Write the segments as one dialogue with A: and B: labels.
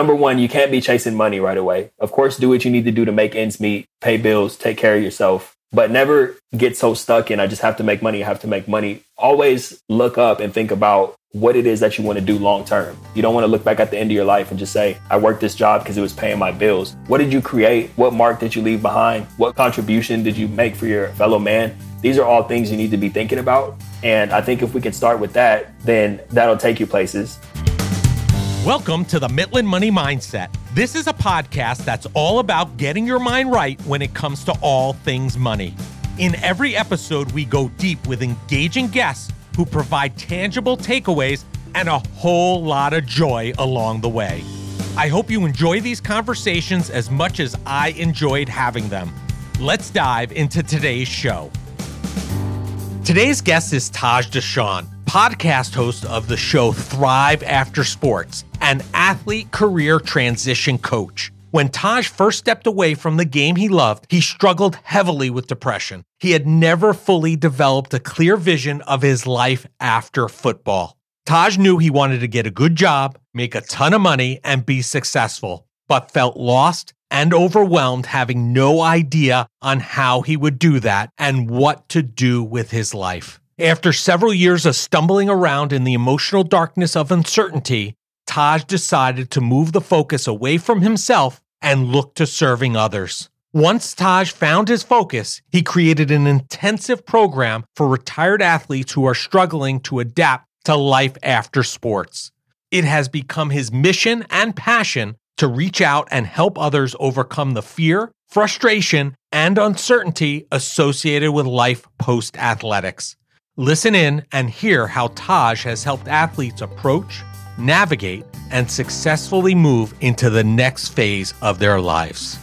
A: number one, you can't be chasing money right away. Of course, do what you need to do to make ends meet, pay bills, take care of yourself, but never get so stuck in I just have to make money, I have to make money. Always look up and think about what it is that you want to do long term. You don't want to look back at the end of your life and just say, I worked this job because it was paying my bills. What did you create? What mark did you leave behind? What contribution did you make for your fellow man? These are all things you need to be thinking about. And I think if we can start with that, then that'll take you places.
B: Welcome to the Mitlin Money Mindset. This is a podcast that's all about getting your mind right when it comes to all things money. In every episode, we go deep with engaging guests who provide tangible takeaways and a whole lot of joy along the way. I hope you enjoy these conversations as much as I enjoyed having them. Let's dive into today's show. Today's guest is Taj Deshawn, podcast host of the show Thrive After Sports, an athlete career transition coach. When Taj first stepped away from the game he loved, he struggled heavily with depression. He had never fully developed a clear vision of his life after football. Taj knew he wanted to get a good job, make a ton of money, and be successful, but felt lost and overwhelmed, having no idea on how he would do that and what to do with his life. After several years of stumbling around in the emotional darkness of uncertainty, Taj decided to move the focus away from himself and look to serving others. Once Taj found his focus, he created an intensive program for retired athletes who are struggling to adapt to life after sports. It has become his mission and passion to reach out and help others overcome the fear, frustration, and uncertainty associated with life post athletics. Listen in and hear how Taj has helped athletes approach, navigate, and successfully move into the next phase of their lives.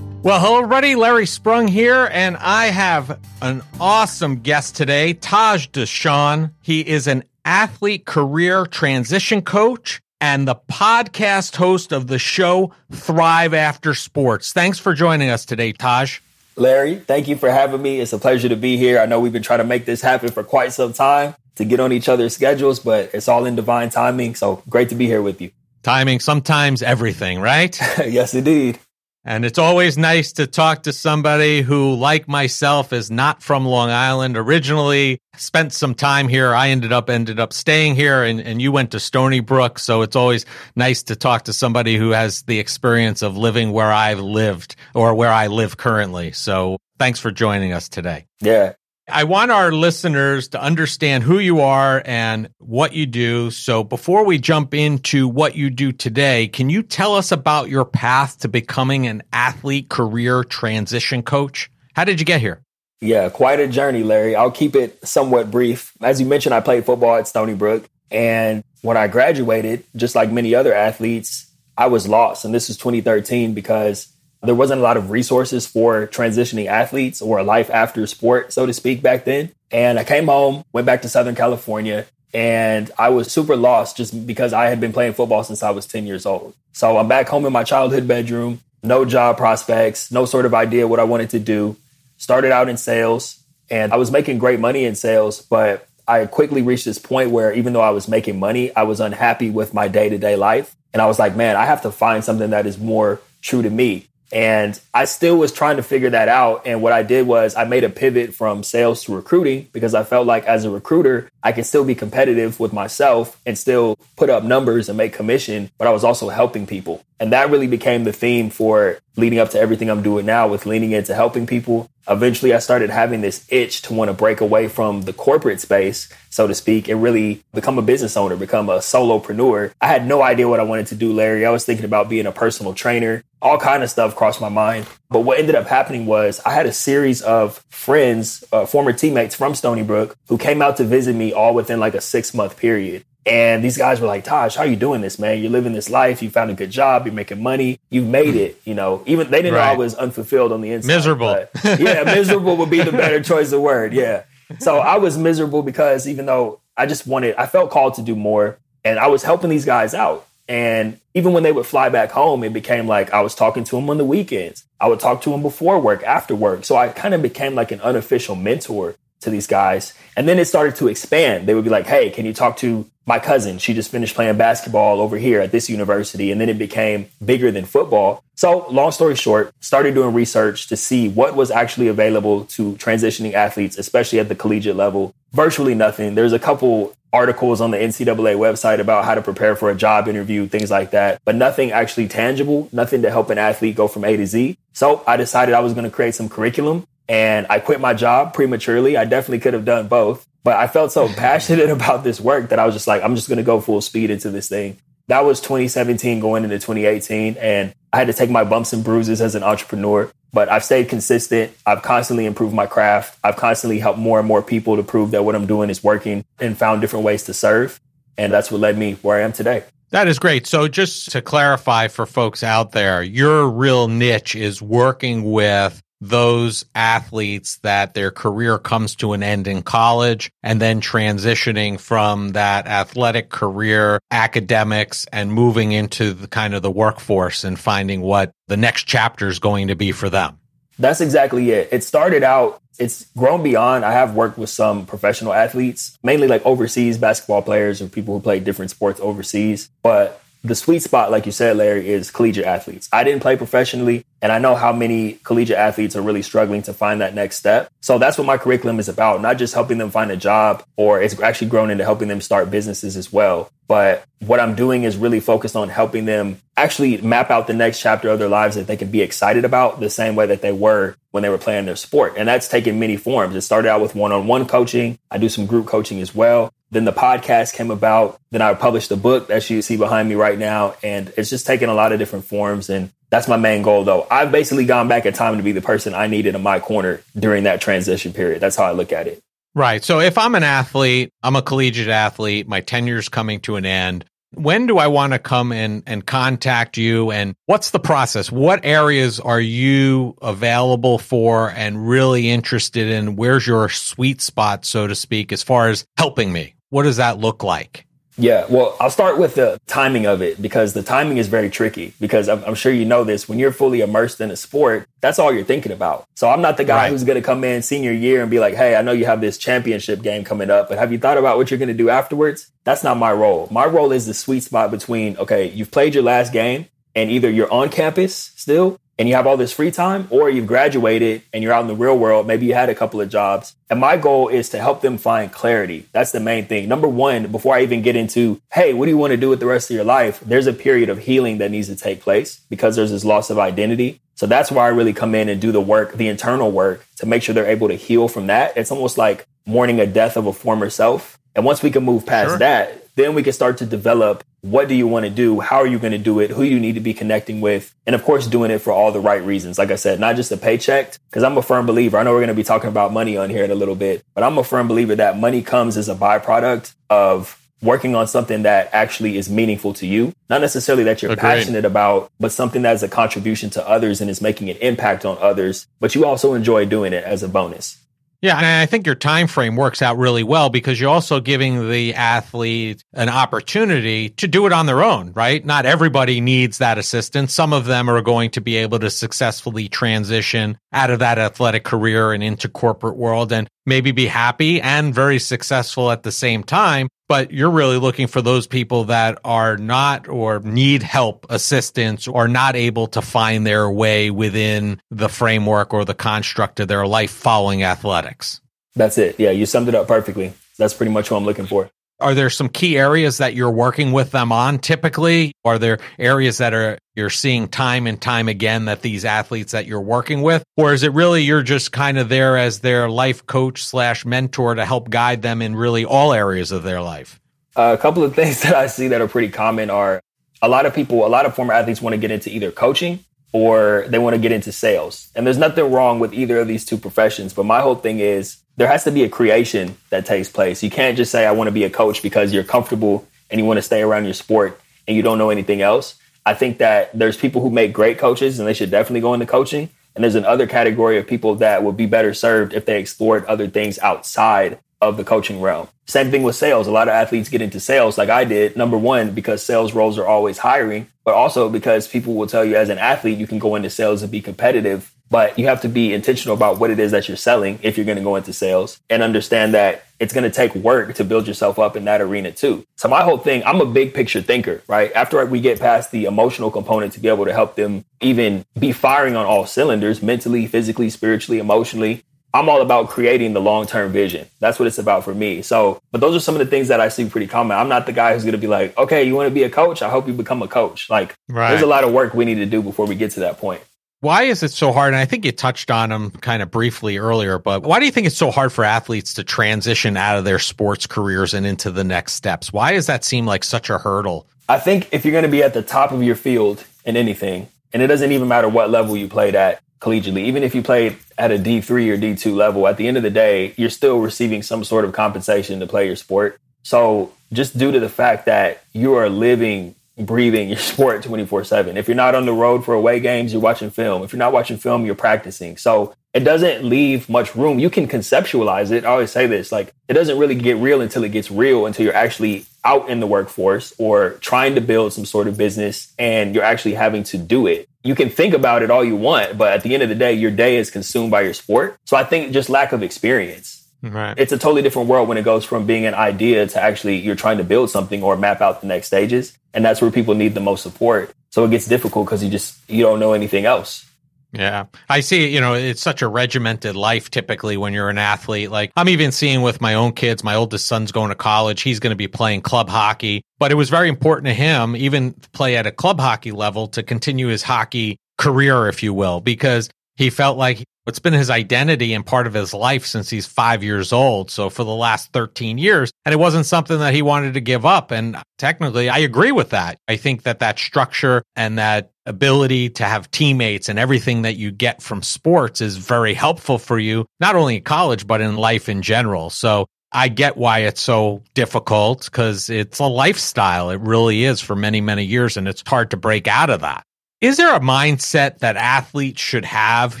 B: Well, hello, everybody. Larry Sprung here, and I have an awesome guest today, Taj Deshawn. He is an athlete career transition coach and the podcast host of the show Thrive After Sports. Thanks for joining us today, Taj.
A: Larry, thank you for having me. It's a pleasure to be here. I know we've been trying to make this happen for quite some time to get on each other's schedules, but it's all in divine timing. So great to be here with you.
B: Timing, sometimes everything, right?
A: yes, indeed.
B: And it's always nice to talk to somebody who, like myself, is not from Long Island originally, spent some time here. I ended up ended up staying here and, and you went to Stony Brook. So it's always nice to talk to somebody who has the experience of living where I've lived or where I live currently. So thanks for joining us today.
A: Yeah.
B: I want our listeners to understand who you are and what you do. So before we jump into what you do today, can you tell us about your path to becoming an athlete career transition coach? How did you get here?
A: Yeah, quite a journey, Larry. I'll keep it somewhat brief. As you mentioned, I played football at Stony Brook. And when I graduated, just like many other athletes, I was lost. And this was 2013 because there wasn't a lot of resources for transitioning athletes or a life after sport, so to speak, back then. And I came home, went back to Southern California, and I was super lost just because I had been playing football since I was 10 years old. So I'm back home in my childhood bedroom, no job prospects, no sort of idea what I wanted to do. Started out in sales, and I was making great money in sales, but I quickly reached this point where even though I was making money, I was unhappy with my day to day life. And I was like, man, I have to find something that is more true to me. And I still was trying to figure that out. And what I did was I made a pivot from sales to recruiting because I felt like as a recruiter, I can still be competitive with myself and still put up numbers and make commission, but I was also helping people. And that really became the theme for leading up to everything I'm doing now with leaning into helping people. Eventually, I started having this itch to want to break away from the corporate space, so to speak, and really become a business owner, become a solopreneur. I had no idea what I wanted to do, Larry. I was thinking about being a personal trainer. All kind of stuff crossed my mind. But what ended up happening was I had a series of friends, uh, former teammates from Stony Brook, who came out to visit me all within like a six month period. And these guys were like, Taj, how are you doing this, man? You're living this life. You found a good job. You're making money. You've made it. You know, even they didn't right. know I was unfulfilled on the inside.
B: Miserable.
A: yeah, miserable would be the better choice of word. Yeah. So I was miserable because even though I just wanted, I felt called to do more and I was helping these guys out. And even when they would fly back home, it became like I was talking to them on the weekends. I would talk to them before work, after work. So I kind of became like an unofficial mentor to these guys. And then it started to expand. They would be like, hey, can you talk to my cousin, she just finished playing basketball over here at this university, and then it became bigger than football. So, long story short, started doing research to see what was actually available to transitioning athletes, especially at the collegiate level. Virtually nothing. There's a couple articles on the NCAA website about how to prepare for a job interview, things like that, but nothing actually tangible, nothing to help an athlete go from A to Z. So I decided I was going to create some curriculum and I quit my job prematurely. I definitely could have done both, but I felt so passionate about this work that I was just like, I'm just going to go full speed into this thing. That was 2017 going into 2018. And I had to take my bumps and bruises as an entrepreneur, but I've stayed consistent. I've constantly improved my craft. I've constantly helped more and more people to prove that what I'm doing is working and found different ways to serve. And that's what led me where I am today.
B: That is great. So, just to clarify for folks out there, your real niche is working with those athletes that their career comes to an end in college and then transitioning from that athletic career, academics, and moving into the kind of the workforce and finding what the next chapter is going to be for them.
A: That's exactly it. It started out, it's grown beyond. I have worked with some professional athletes, mainly like overseas basketball players or people who play different sports overseas. But the sweet spot, like you said, Larry, is collegiate athletes. I didn't play professionally, and I know how many collegiate athletes are really struggling to find that next step. So that's what my curriculum is about, not just helping them find a job, or it's actually grown into helping them start businesses as well. But what I'm doing is really focused on helping them actually map out the next chapter of their lives that they can be excited about the same way that they were when they were playing their sport. And that's taken many forms. It started out with one on one coaching. I do some group coaching as well. Then the podcast came about. Then I published a book that you see behind me right now. And it's just taken a lot of different forms. And that's my main goal, though. I've basically gone back in time to be the person I needed in my corner during that transition period. That's how I look at it.
B: Right. So if I'm an athlete, I'm a collegiate athlete, my tenure's coming to an end. When do I want to come in and contact you? And what's the process? What areas are you available for and really interested in? Where's your sweet spot, so to speak, as far as helping me? What does that look like?
A: Yeah, well, I'll start with the timing of it because the timing is very tricky. Because I'm, I'm, sure you know this when you're fully immersed in a sport, that's all you're thinking about. So I'm not the guy right. who's going to come in senior year and be like, hey, I know you have this championship game coming up, but have you thought about what you're going to do afterwards? That's not my role. My role is the sweet spot between, okay, you've played your last game and either you're on campus still and you have all this free time, or you've graduated and you're out in the real world. Maybe you had a couple of jobs. And my goal is to help them find clarity. That's the main thing. Number one, before I even get into, hey, what do you want to do with the rest of your life? There's a period of healing that needs to take place because there's this loss of identity. So that's why I really come in and do the work, the internal work to make sure they're able to heal from that. It's almost like mourning a death of a former self. And once we can move past sure. that, then we can start to develop what do you want to do? How are you going to do it? Who you need to be connecting with? And of course, doing it for all the right reasons. Like I said, not just a paycheck, because I'm a firm believer. I know we're going to be talking about money on here in a little bit, but I'm a firm believer that money comes as a byproduct of working on something that actually is meaningful to you. Not necessarily that you're Agreed. passionate about, but something that's a contribution to others and is making an impact on others, but you also enjoy doing it as a bonus.
B: Yeah, and I think your time frame works out really well because you're also giving the athlete an opportunity to do it on their own, right? Not everybody needs that assistance. Some of them are going to be able to successfully transition out of that athletic career and into corporate world and maybe be happy and very successful at the same time but you're really looking for those people that are not or need help, assistance, or not able to find their way within the framework or the construct of their life following athletics.
A: That's it. Yeah, you summed it up perfectly. That's pretty much what I'm looking for.
B: Are there some key areas that you're working with them on typically? Are there areas that are you're seeing time and time again that these athletes that you're working with? Or is it really you're just kind of there as their life coach slash mentor to help guide them in really all areas of their life?
A: Uh, a couple of things that I see that are pretty common are a lot of people, a lot of former athletes want to get into either coaching or they want to get into sales. And there's nothing wrong with either of these two professions. But my whole thing is there has to be a creation that takes place. You can't just say, I want to be a coach because you're comfortable and you want to stay around your sport and you don't know anything else. I think that there's people who make great coaches and they should definitely go into coaching. And there's another category of people that would be better served if they explored other things outside of the coaching realm. Same thing with sales. A lot of athletes get into sales like I did. Number one, because sales roles are always hiring, but also because people will tell you as an athlete, you can go into sales and be competitive but you have to be intentional about what it is that you're selling if you're going to go into sales and understand that it's going to take work to build yourself up in that arena too. So my whole thing, I'm a big picture thinker, right? After we get past the emotional component to be able to help them even be firing on all cylinders, mentally, physically, spiritually, emotionally, I'm all about creating the long term vision. That's what it's about for me. So, but those are some of the things that I see pretty common. I'm not the guy who's going to be like, okay, you want to be a coach? I hope you become a coach. Like, right. there's a lot of work we need to do before we get to that point.
B: Why is it so hard? And I think you touched on them kind of briefly earlier, but why do you think it's so hard for athletes to transition out of their sports careers and into the next steps? Why does that seem like such a hurdle?
A: I think if you're going to be at the top of your field in anything, and it doesn't even matter what level you played at, collegiately, even if you played at a D3 or D2 level, at the end of the day, you're still receiving some sort of compensation to play your sport. So just due to the fact that you are living, breathing your sport 24 7. If you're not on the road for away games, you're watching film. If you're not watching film, you're practicing. So it doesn't leave much room. You can conceptualize it. I always say this like, it doesn't really get real until it gets real, until you're actually out in the workforce or trying to build some sort of business and you're actually having to do it. You can think about it all you want, but at the end of the day, your day is consumed by your sport. So I think just lack of experience. Right. It's a totally different world when it goes from being an idea to actually you're trying to build something or map out the next stages. And that's where people need the most support. So it gets difficult because you just, you don't know anything else.
B: Yeah. I see, you know, it's such a regimented life typically when you're an athlete. Like I'm even seeing with my own kids, my oldest son's going to college. He's going to be playing club hockey, but it was very important to him, even play at a club hockey level to continue his hockey career, if you will, because he felt like it's been his identity and part of his life since he's five years old. So for the last 13 years, and it wasn't something that he wanted to give up. And technically, I agree with that. I think that that structure and that ability to have teammates and everything that you get from sports is very helpful for you, not only in college, but in life in general. So I get why it's so difficult because it's a lifestyle. It really is for many, many years, and it's hard to break out of that. Is there a mindset that athletes should have?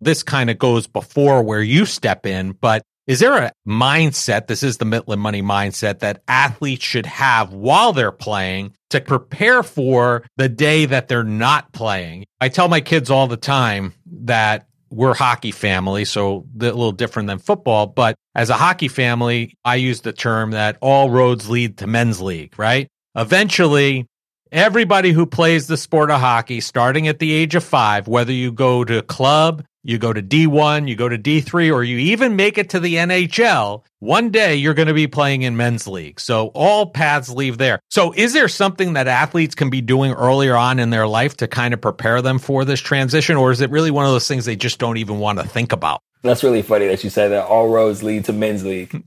B: This kind of goes before where you step in, but is there a mindset? This is the Mitlin Money mindset that athletes should have while they're playing to prepare for the day that they're not playing. I tell my kids all the time that we're hockey family, so a little different than football. But as a hockey family, I use the term that all roads lead to men's league, right? Eventually, everybody who plays the sport of hockey, starting at the age of five, whether you go to club, you go to D1, you go to D3, or you even make it to the NHL, one day you're going to be playing in men's league. So all paths leave there. So is there something that athletes can be doing earlier on in their life to kind of prepare them for this transition? Or is it really one of those things they just don't even want to think about?
A: That's really funny that you say that all roads lead to men's league.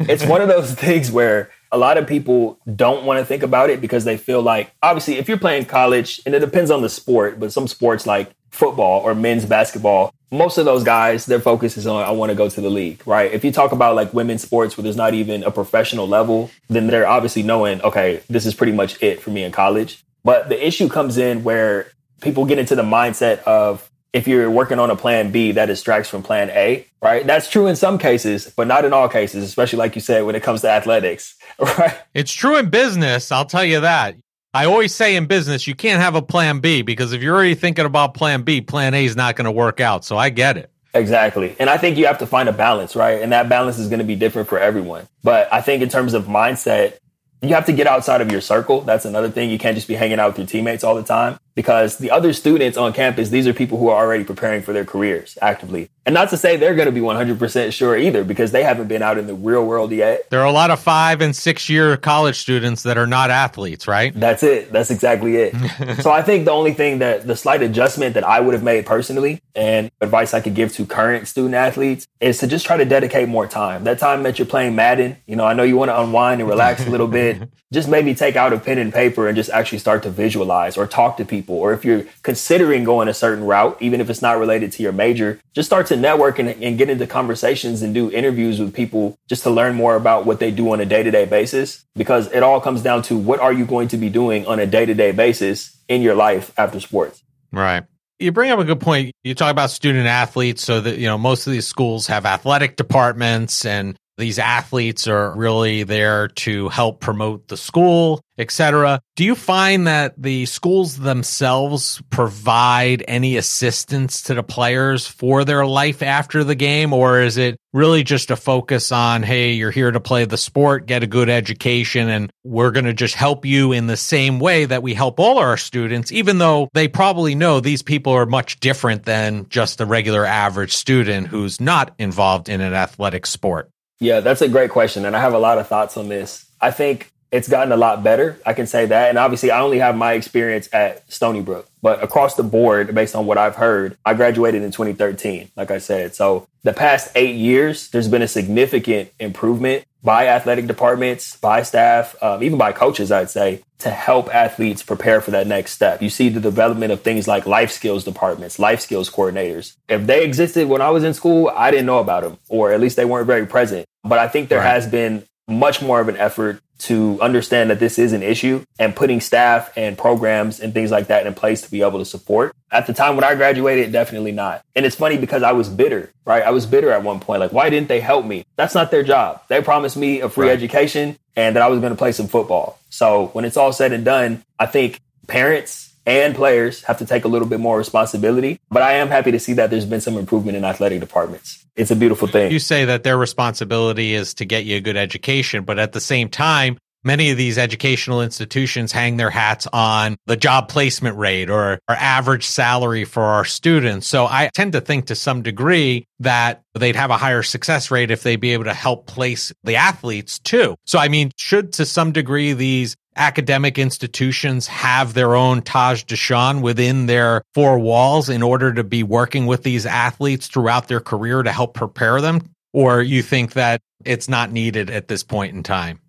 A: it's one of those things where a lot of people don't want to think about it because they feel like obviously if you're playing college and it depends on the sport but some sports like football or men's basketball most of those guys their focus is on i want to go to the league right? If you talk about like women's sports where there's not even a professional level then they're obviously knowing okay this is pretty much it for me in college. But the issue comes in where people get into the mindset of if you're working on a plan B that distracts from plan A, right? That's true in some cases, but not in all cases, especially like you said, when it comes to athletics, right?
B: It's true in business. I'll tell you that. I always say in business, you can't have a plan B because if you're already thinking about plan B, plan A is not going to work out. So I get it.
A: Exactly. And I think you have to find a balance, right? And that balance is going to be different for everyone. But I think in terms of mindset, you have to get outside of your circle. That's another thing. You can't just be hanging out with your teammates all the time because the other students on campus, these are people who are already preparing for their careers actively. And not to say they're going to be 100% sure either because they haven't been out in the real world yet.
B: There are a lot of five and six year college students that are not athletes, right?
A: That's it. That's exactly it. so I think the only thing that the slight adjustment that I would have made personally and advice I could give to current student athletes is to just try to dedicate more time. That time that you're playing Madden, you know, I know you want to unwind and relax a little bit. Just maybe take out a pen and paper and just actually start to visualize or talk to people people, or if you're considering going a certain route, even if it's not related to your major, just start to network and, and get into conversations and do interviews with people just to learn more about what they do on a day to day basis. Because it all comes down to what are you going to be doing on a day to day basis in your life after sports.
B: Right you bring up a good point. You talk about student athletes, so that you know most of these schools have athletic departments, and these athletes are really there to help promote the school, etc. Do you find that the schools themselves provide any assistance to the players for their life after the game or is it really just a focus on hey, you're here to play the sport, get a good education and we're going to just help you in the same way that we help all our students even though they probably know these people are much different than just a regular average student who's not involved in an athletic sport?
A: Yeah, that's a great question. And I have a lot of thoughts on this. I think it's gotten a lot better. I can say that. And obviously, I only have my experience at Stony Brook, but across the board, based on what I've heard, I graduated in 2013, like I said. So the past eight years, there's been a significant improvement by athletic departments, by staff, um, even by coaches, I'd say, to help athletes prepare for that next step. You see the development of things like life skills departments, life skills coordinators. If they existed when I was in school, I didn't know about them, or at least they weren't very present. But I think there right. has been much more of an effort to understand that this is an issue and putting staff and programs and things like that in place to be able to support. At the time when I graduated, definitely not. And it's funny because I was bitter, right? I was bitter at one point. Like, why didn't they help me? That's not their job. They promised me a free right. education and that I was going to play some football. So when it's all said and done, I think parents and players have to take a little bit more responsibility. But I am happy to see that there's been some improvement in athletic departments. It's a beautiful thing.
B: You say that their responsibility is to get you a good education, but at the same time, many of these educational institutions hang their hats on the job placement rate or our average salary for our students. So I tend to think to some degree that they'd have a higher success rate if they'd be able to help place the athletes too. So I mean, should to some degree these academic institutions have their own Taj Deshaun within their four walls in order to be working with these athletes throughout their career to help prepare them? Or you think that it's not needed at this point in time?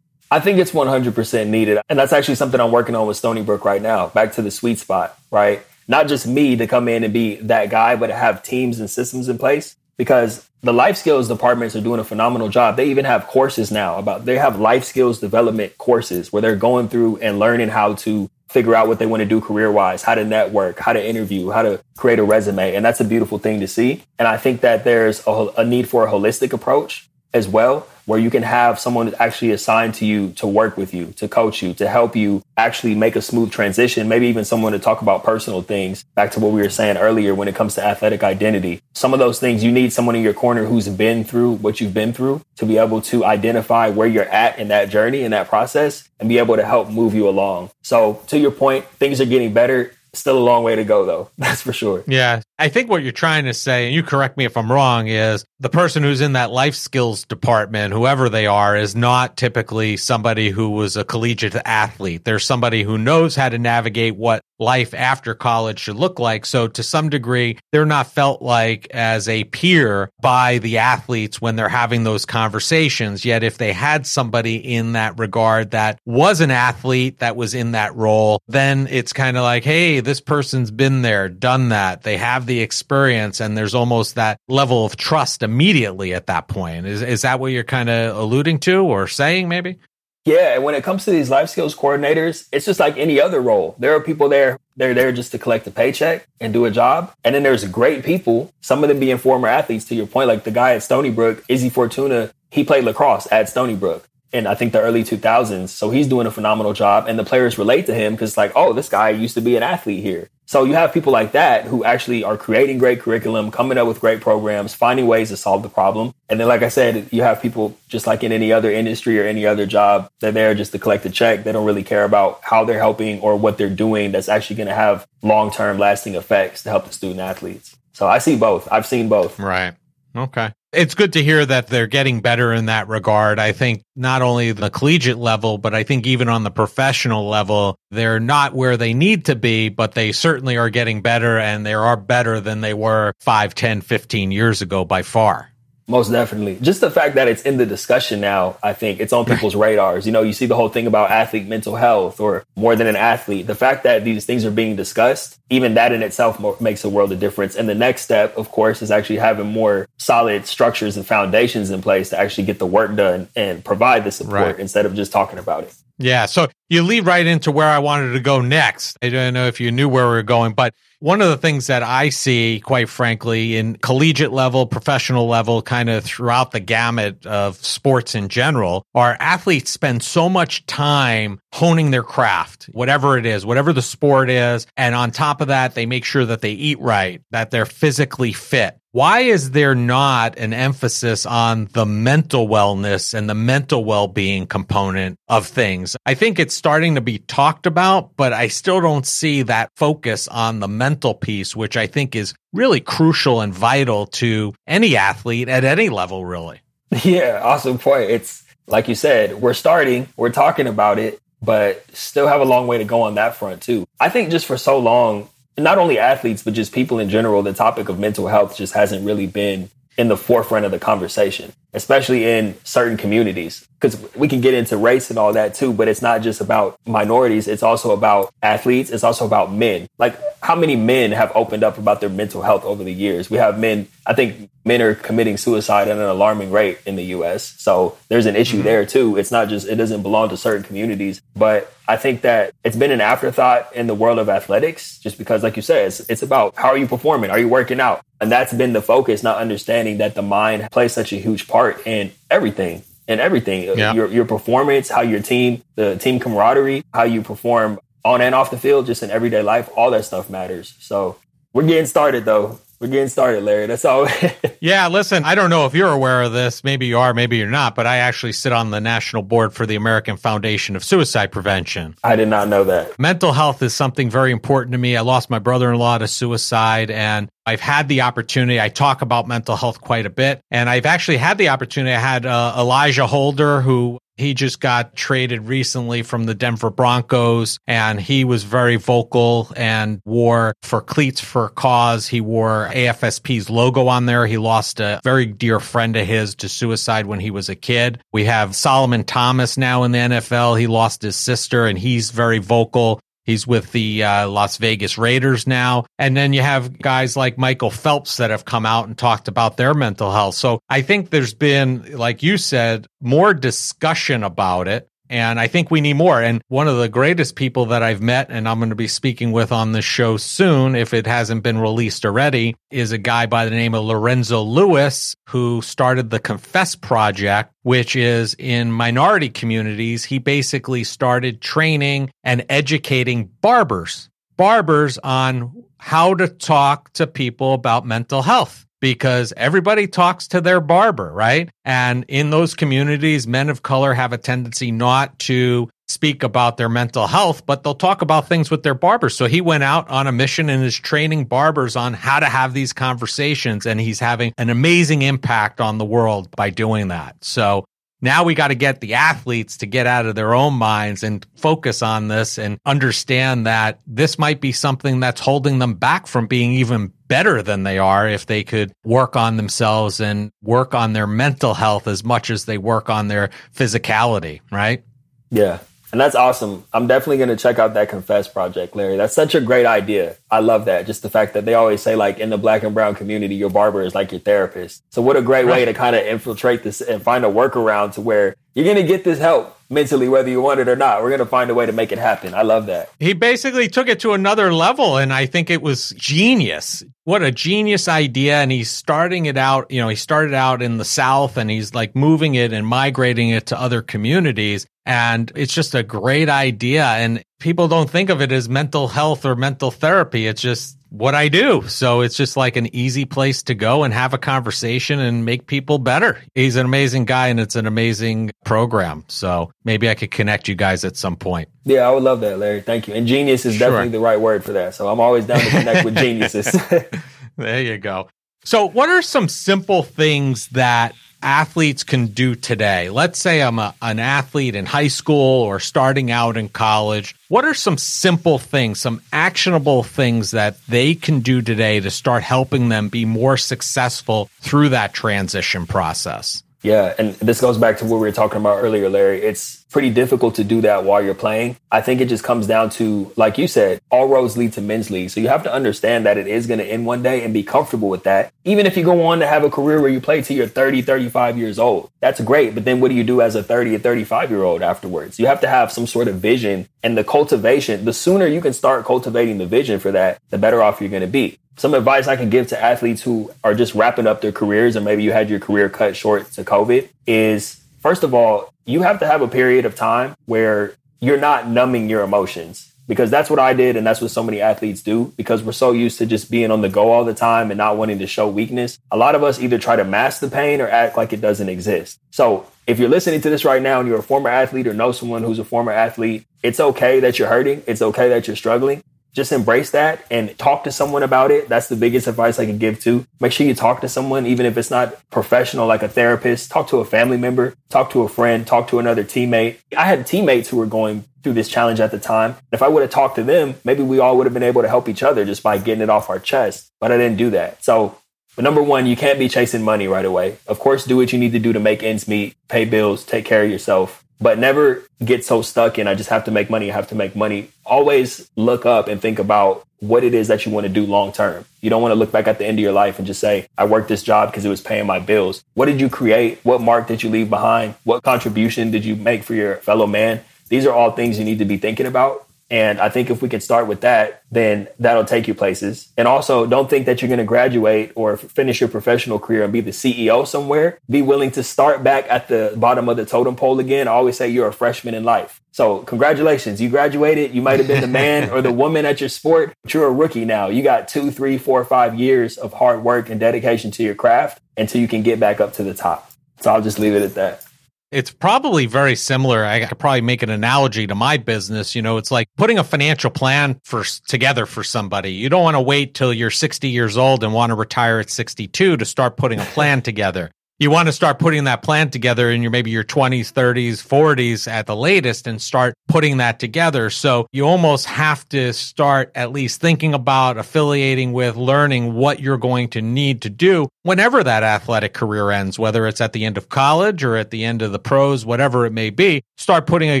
A: I think it's 100% needed. And that's actually something I'm working on with Stony Brook right now. Back to the sweet spot, right? Not just me to come in and be that guy, but to have teams and systems in place because the life skills departments are doing a phenomenal job. They even have courses now about they have life skills development courses where they're going through and learning how to figure out what they want to do career wise, how to network, how to interview, how to create a resume. And that's a beautiful thing to see. And I think that there's a, a need for a holistic approach as well where you can have someone actually assigned to you to work with you, to coach you, to help you actually make a smooth transition, maybe even someone to talk about personal things. Back to what we were saying earlier when it comes to athletic identity. Some of those things you need someone in your corner who's been through what you've been through to be able to identify where you're at in that journey, in that process, and be able to help move you along. So to your point, things are getting better still a long way to go though that's for sure
B: yeah i think what you're trying to say and you correct me if i'm wrong is the person who's in that life skills department whoever they are is not typically somebody who was a collegiate athlete. There's somebody who knows how to navigate what life after college should look like. So to some degree they're not felt like as a peer by the athletes when they're having those conversations. Yet if they had somebody in that regard that was an athlete that was in that role then it's kind of like hey this person's been there, done that. They have the experience and there's almost that level of trust immediately at that point. Is, is that what you're kind of alluding to or saying maybe?
A: Yeah, and when it comes to these life skills coordinators, it's just like any other role. There are people there, they're there just to collect a paycheck and do a job. And then there's great people, some of them being former athletes to your point, like the guy at Stony Brook, Izzy Fortuna, he played lacrosse at Stony Brook in I think the early 2000s. So he's doing a phenomenal job, and the players relate to him because like, oh, this guy used to be an athlete here. So you have people like that who actually are creating great curriculum, coming up with great programs, finding ways to solve the problem. And then, like I said, you have people just like in any other industry or any other job, that they're there just to collect a check. They don't really care about how they're helping or what they're doing that's actually going to have long term lasting effects to help the student athletes. So I see both. I've seen both.
B: Right. Okay. It's good to hear that they're getting better in that regard. I think not only the collegiate level, but I think even on the professional level, they're not where they need to be, but they certainly are getting better and they are better than they were 5, 10, 15 years ago by far.
A: Most definitely. Just the fact that it's in the discussion now, I think it's on people's radars. You know, you see the whole thing about athlete mental health or more than an athlete. The fact that these things are being discussed, even that in itself makes a world of difference. And the next step, of course, is actually having more solid structures and foundations in place to actually get the work done and provide the support right. instead of just talking about it.
B: Yeah. So you lead right into where I wanted to go next. I don't know if you knew where we were going, but one of the things that I see, quite frankly, in collegiate level, professional level, kind of throughout the gamut of sports in general, are athletes spend so much time honing their craft, whatever it is, whatever the sport is. And on top of that, they make sure that they eat right, that they're physically fit. Why is there not an emphasis on the mental wellness and the mental well-being component of things? I think it's starting to be talked about, but I still don't see that focus on the mental piece, which I think is really crucial and vital to any athlete at any level, really.
A: Yeah, awesome point. It's like you said, we're starting, we're talking about it, but still have a long way to go on that front too. I think just for so long, not only athletes, but just people in general, the topic of mental health just hasn't really been in the forefront of the conversation, especially in certain communities. Because we can get into race and all that too, but it's not just about minorities. It's also about athletes. It's also about men. Like how many men have opened up about their mental health over the years? We have men, I think men are committing suicide at an alarming rate in the US. So there's an issue mm-hmm. there too. It's not just, it doesn't belong to certain communities, but I think that it's been an afterthought in the world of athletics just because, like you said, it's, it's about how are you performing? Are you working out? And that's been the focus, not understanding that the mind plays such a huge part in everything in everything. Uh, yeah. Your your performance, how your team, the team camaraderie, how you perform on and off the field, just in everyday life, all that stuff matters. So we're getting started though. We're getting started, Larry. That's all.
B: yeah, listen, I don't know if you're aware of this. Maybe you are, maybe you're not, but I actually sit on the national board for the American Foundation of Suicide Prevention.
A: I did not know that.
B: Mental health is something very important to me. I lost my brother in law to suicide, and I've had the opportunity. I talk about mental health quite a bit, and I've actually had the opportunity. I had uh, Elijah Holder, who he just got traded recently from the Denver Broncos and he was very vocal and wore for cleats for cause. He wore AFSP's logo on there. He lost a very dear friend of his to suicide when he was a kid. We have Solomon Thomas now in the NFL. He lost his sister and he's very vocal He's with the uh, Las Vegas Raiders now. And then you have guys like Michael Phelps that have come out and talked about their mental health. So I think there's been, like you said, more discussion about it. And I think we need more. And one of the greatest people that I've met, and I'm going to be speaking with on this show soon, if it hasn't been released already, is a guy by the name of Lorenzo Lewis, who started the Confess Project, which is in minority communities. He basically started training and educating barbers, barbers on how to talk to people about mental health because everybody talks to their barber, right? And in those communities, men of color have a tendency not to speak about their mental health, but they'll talk about things with their barbers. So he went out on a mission and is training barbers on how to have these conversations. And he's having an amazing impact on the world by doing that. So now we got to get the athletes to get out of their own minds and focus on this and understand that this might be something that's holding them back from being even better than they are if they could work on themselves and work on their mental health as much as they work on their physicality, right?
A: Yeah. And that's awesome. I'm definitely going to check out that Confess project, Larry. That's such a great idea. I love that. Just the fact that they always say, like, in the black and brown community, your barber is like your therapist. So, what a great way to kind of infiltrate this and find a workaround to where you're going to get this help mentally, whether you want it or not. We're going to find a way to make it happen. I love that.
B: He basically took it to another level, and I think it was genius. What a genius idea. And he's starting it out, you know, he started out in the South and he's like moving it and migrating it to other communities. And it's just a great idea. And people don't think of it as mental health or mental therapy. It's just what I do. So it's just like an easy place to go and have a conversation and make people better. He's an amazing guy and it's an amazing program. So maybe I could connect you guys at some point.
A: Yeah, I would love that, Larry. Thank you. And genius is sure. definitely the right word for that. So I'm always down to connect with geniuses.
B: there you go. So, what are some simple things that athletes can do today? Let's say I'm a, an athlete in high school or starting out in college. What are some simple things, some actionable things that they can do today to start helping them be more successful through that transition process?
A: Yeah, and this goes back to what we were talking about earlier, Larry. It's pretty difficult to do that while you're playing. I think it just comes down to, like you said, all roads lead to men's league. So you have to understand that it is going to end one day and be comfortable with that. Even if you go on to have a career where you play till you're 30, 35 years old, that's great. But then what do you do as a 30 or 35 year old afterwards? You have to have some sort of vision and the cultivation. The sooner you can start cultivating the vision for that, the better off you're going to be. Some advice I can give to athletes who are just wrapping up their careers, or maybe you had your career cut short to COVID, is first of all, you have to have a period of time where you're not numbing your emotions because that's what I did. And that's what so many athletes do because we're so used to just being on the go all the time and not wanting to show weakness. A lot of us either try to mask the pain or act like it doesn't exist. So if you're listening to this right now and you're a former athlete or know someone who's a former athlete, it's okay that you're hurting. It's okay that you're struggling just embrace that and talk to someone about it. That's the biggest advice I can give to. Make sure you talk to someone, even if it's not professional, like a therapist, talk to a family member, talk to a friend, talk to another teammate. I had teammates who were going through this challenge at the time. If I would have talked to them, maybe we all would have been able to help each other just by getting it off our chest. But I didn't do that. So but number one, you can't be chasing money right away. Of course, do what you need to do to make ends meet, pay bills, take care of yourself but never get so stuck in I just have to make money, I have to make money. Always look up and think about what it is that you want to do long term. You don't want to look back at the end of your life and just say, I worked this job because it was paying my bills. What did you create? What mark did you leave behind? What contribution did you make for your fellow man? These are all things you need to be thinking about and I think if we can start with that, then that'll take you places. And also, don't think that you're going to graduate or finish your professional career and be the CEO somewhere. Be willing to start back at the bottom of the totem pole again. I always say you're a freshman in life. So, congratulations. You graduated. You might have been the man or the woman at your sport, but you're a rookie now. You got two, three, four, five years of hard work and dedication to your craft until you can get back up to the top. So, I'll just leave it at that.
B: It's probably very similar. I could probably make an analogy to my business. You know, it's like putting a financial plan for together for somebody. You don't want to wait till you're 60 years old and want to retire at 62 to start putting a plan together you want to start putting that plan together in your maybe your 20s, 30s, 40s at the latest and start putting that together. So you almost have to start at least thinking about affiliating with learning what you're going to need to do whenever that athletic career ends, whether it's at the end of college or at the end of the pros, whatever it may be. Start putting a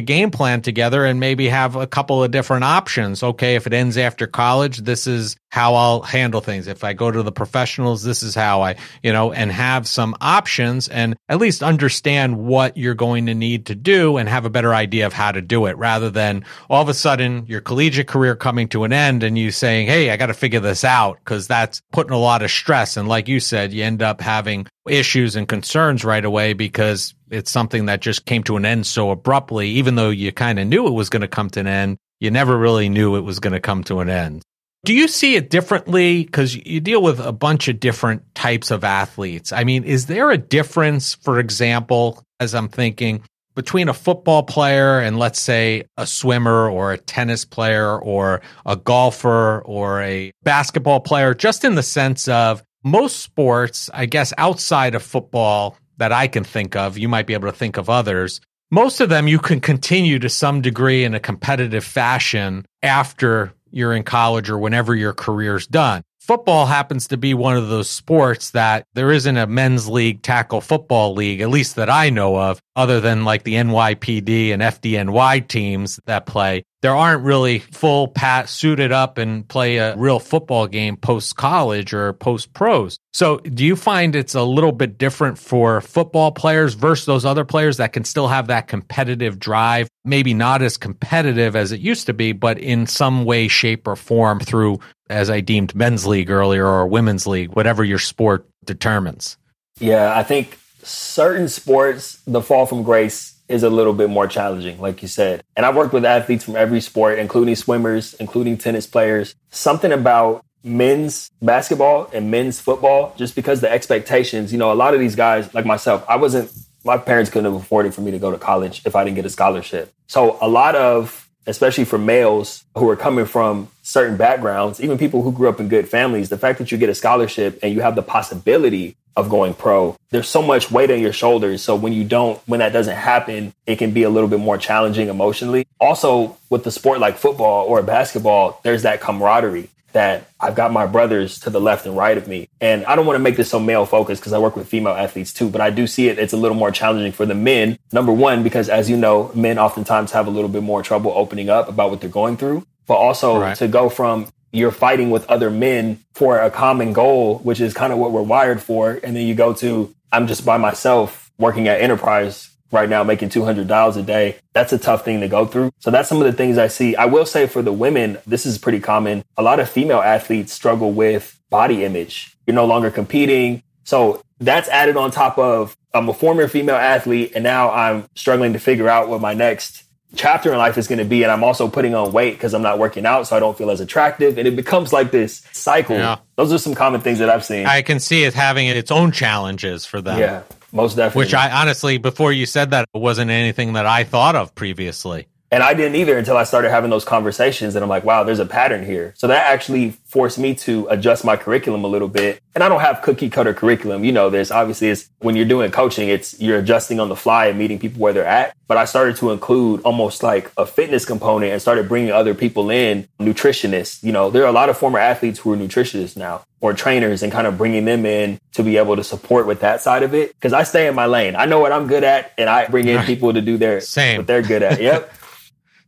B: game plan together and maybe have a couple of different options. Okay, if it ends after college, this is how I'll handle things. If I go to the professionals, this is how I, you know, and have some options and at least understand what you're going to need to do and have a better idea of how to do it rather than all of a sudden your collegiate career coming to an end and you saying, Hey, I got to figure this out because that's putting a lot of stress. And like you said, you end up having issues and concerns right away because it's something that just came to an end so abruptly, even though you kind of knew it was going to come to an end. You never really knew it was going to come to an end. Do you see it differently? Because you deal with a bunch of different types of athletes. I mean, is there a difference, for example, as I'm thinking, between a football player and let's say a swimmer or a tennis player or a golfer or a basketball player, just in the sense of most sports, I guess outside of football that I can think of, you might be able to think of others. Most of them you can continue to some degree in a competitive fashion after you're in college or whenever your career's done. Football happens to be one of those sports that there isn't a men's league tackle football league, at least that I know of, other than like the NYPD and FDNY teams that play there aren't really full pat suited up and play a real football game post college or post pros. So do you find it's a little bit different for football players versus those other players that can still have that competitive drive? Maybe not as competitive as it used to be, but in some way, shape, or form through, as I deemed men's league earlier or women's league, whatever your sport determines.
A: Yeah, I think certain sports, the fall from grace is a little bit more challenging, like you said. And I've worked with athletes from every sport, including swimmers, including tennis players. Something about men's basketball and men's football, just because the expectations, you know, a lot of these guys, like myself, I wasn't, my parents couldn't have afforded for me to go to college if I didn't get a scholarship. So a lot of, especially for males who are coming from certain backgrounds, even people who grew up in good families, the fact that you get a scholarship and you have the possibility of going pro. There's so much weight on your shoulders. So when you don't, when that doesn't happen, it can be a little bit more challenging emotionally. Also, with the sport like football or basketball, there's that camaraderie. That I've got my brothers to the left and right of me. And I don't want to make this so male focused because I work with female athletes too, but I do see it. It's a little more challenging for the men. Number one, because as you know, men oftentimes have a little bit more trouble opening up about what they're going through, but also right. to go from you're fighting with other men for a common goal, which is kind of what we're wired for. And then you go to, I'm just by myself working at enterprise right now making $200 a day. That's a tough thing to go through. So that's some of the things I see. I will say for the women, this is pretty common. A lot of female athletes struggle with body image. You're no longer competing. So that's added on top of I'm a former female athlete and now I'm struggling to figure out what my next chapter in life is going to be. And I'm also putting on weight because I'm not working out. So I don't feel as attractive. And it becomes like this cycle. Yeah. Those are some common things that I've seen.
B: I can see it having its own challenges for them.
A: Yeah. Most definitely.
B: Which I honestly, before you said that, it wasn't anything that I thought of previously.
A: And I didn't either until I started having those conversations. And I'm like, wow, there's a pattern here. So that actually forced me to adjust my curriculum a little bit. And I don't have cookie cutter curriculum. You know, there's obviously it's when you're doing coaching, it's you're adjusting on the fly and meeting people where they're at. But I started to include almost like a fitness component and started bringing other people in, nutritionists. You know, there are a lot of former athletes who are nutritionists now or trainers and kind of bringing them in to be able to support with that side of it. Cause I stay in my lane. I know what I'm good at and I bring in people to do their
B: same
A: what they're good at. Yep.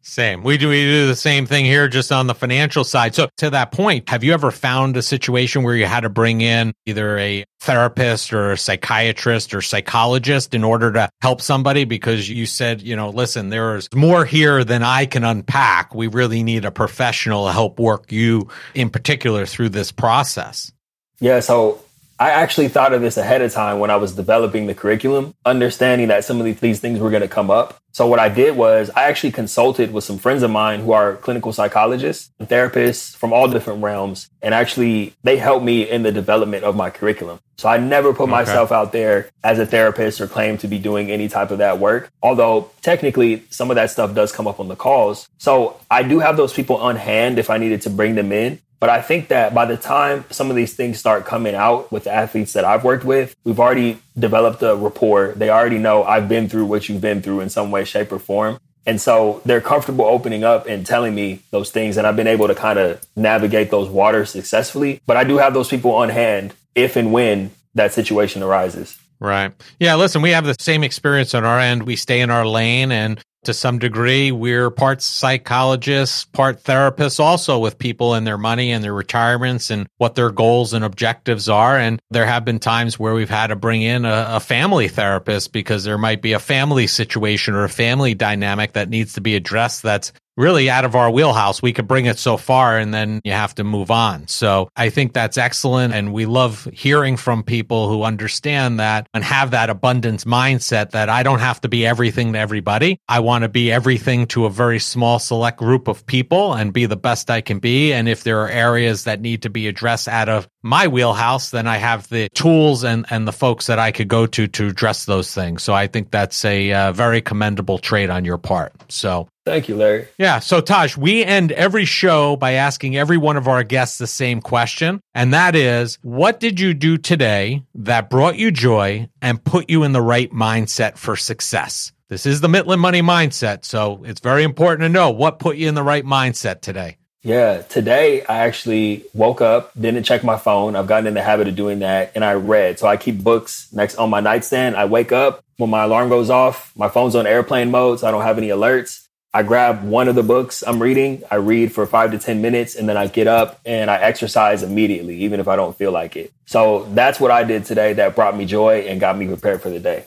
B: Same. We do we do the same thing here just on the financial side. So to that point, have you ever found a situation where you had to bring in either a therapist or a psychiatrist or psychologist in order to help somebody because you said, you know, listen, there's more here than I can unpack. We really need a professional to help work you in particular through this process.
A: Yeah, so I actually thought of this ahead of time when I was developing the curriculum, understanding that some of these things were going to come up. So what I did was I actually consulted with some friends of mine who are clinical psychologists and therapists from all different realms. And actually they helped me in the development of my curriculum. So I never put okay. myself out there as a therapist or claim to be doing any type of that work. Although technically some of that stuff does come up on the calls. So I do have those people on hand if I needed to bring them in. But I think that by the time some of these things start coming out with the athletes that I've worked with, we've already developed a rapport. They already know I've been through what you've been through in some way, shape, or form. And so they're comfortable opening up and telling me those things. And I've been able to kind of navigate those waters successfully. But I do have those people on hand if and when that situation arises.
B: Right. Yeah. Listen, we have the same experience on our end. We stay in our lane and to some degree. We're part psychologists, part therapists, also with people and their money and their retirements and what their goals and objectives are. And there have been times where we've had to bring in a, a family therapist because there might be a family situation or a family dynamic that needs to be addressed that's really out of our wheelhouse. We could bring it so far and then you have to move on. So I think that's excellent. And we love hearing from people who understand that and have that abundance mindset that I don't have to be everything to everybody. I want to be everything to a very small select group of people and be the best I can be. And if there are areas that need to be addressed out of my wheelhouse, then I have the tools and, and the folks that I could go to to address those things. So I think that's a uh, very commendable trait on your part. So
A: Thank you, Larry.
B: Yeah. So, Taj, we end every show by asking every one of our guests the same question. And that is what did you do today that brought you joy and put you in the right mindset for success? This is the Mitlin Money Mindset. So, it's very important to know what put you in the right mindset today.
A: Yeah, today I actually woke up, didn't check my phone. I've gotten in the habit of doing that and I read. So I keep books next on my nightstand. I wake up when my alarm goes off, my phone's on airplane mode, so I don't have any alerts. I grab one of the books I'm reading, I read for five to 10 minutes, and then I get up and I exercise immediately, even if I don't feel like it. So that's what I did today that brought me joy and got me prepared for the day.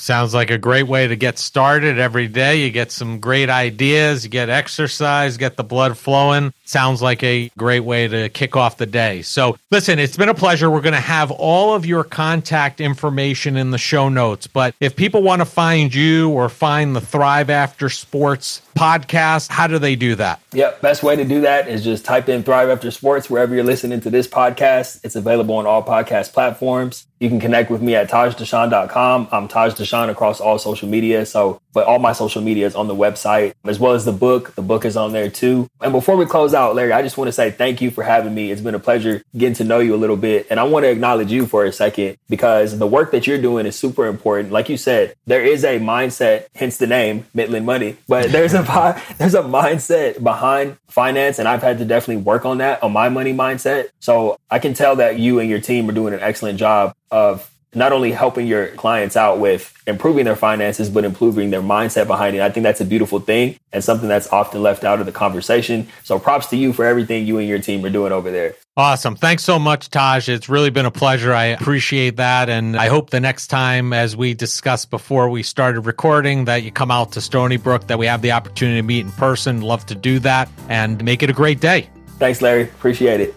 B: Sounds like a great way to get started every day. You get some great ideas, you get exercise, get the blood flowing. Sounds like a great way to kick off the day. So, listen, it's been a pleasure. We're going to have all of your contact information in the show notes. But if people want to find you or find the Thrive After Sports podcast, how do they do that?
A: Yep. Best way to do that is just type in Thrive After Sports wherever you're listening to this podcast. It's available on all podcast platforms. You can connect with me at tajdeshawn.com. I'm Taj Deshawn across all social media. So but all my social media is on the website as well as the book. The book is on there too. And before we close out, Larry, I just want to say thank you for having me. It's been a pleasure getting to know you a little bit. And I want to acknowledge you for a second because the work that you're doing is super important. Like you said, there is a mindset, hence the name Mitlin Money, but there's a, there's a mindset behind finance. And I've had to definitely work on that, on my money mindset. So I can tell that you and your team are doing an excellent job of not only helping your clients out with improving their finances, but improving their mindset behind it. I think that's a beautiful thing and something that's often left out of the conversation. So props to you for everything you and your team are doing over there.
B: Awesome. Thanks so much, Taj. It's really been a pleasure. I appreciate that. And I hope the next time, as we discussed before we started recording, that you come out to Stony Brook, that we have the opportunity to meet in person. Love to do that and make it a great day.
A: Thanks, Larry. Appreciate it.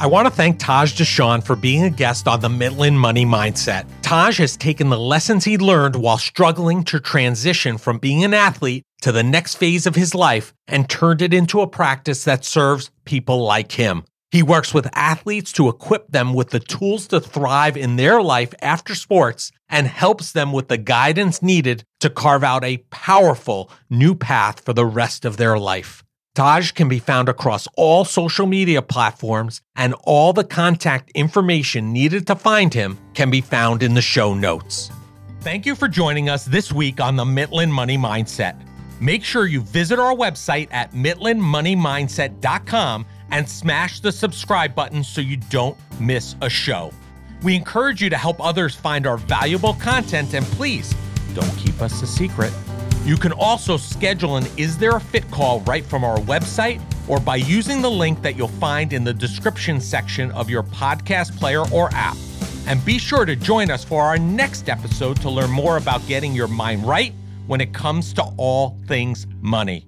B: I want to thank Taj Deshawn for being a guest on the Mitlin Money Mindset. Taj has taken the lessons he learned while struggling to transition from being an athlete to the next phase of his life and turned it into a practice that serves people like him. He works with athletes to equip them with the tools to thrive in their life after sports and helps them with the guidance needed to carve out a powerful new path for the rest of their life. Taj can be found across all social media platforms, and all the contact information needed to find him can be found in the show notes. Thank you for joining us this week on the Mitlin Money Mindset. Make sure you visit our website at mitlinmoneymindset.com and smash the subscribe button so you don't miss a show. We encourage you to help others find our valuable content, and please don't keep us a secret. You can also schedule an Is There a Fit call right from our website or by using the link that you'll find in the description section of your podcast player or app. And be sure to join us for our next episode to learn more about getting your mind right when it comes to all things money.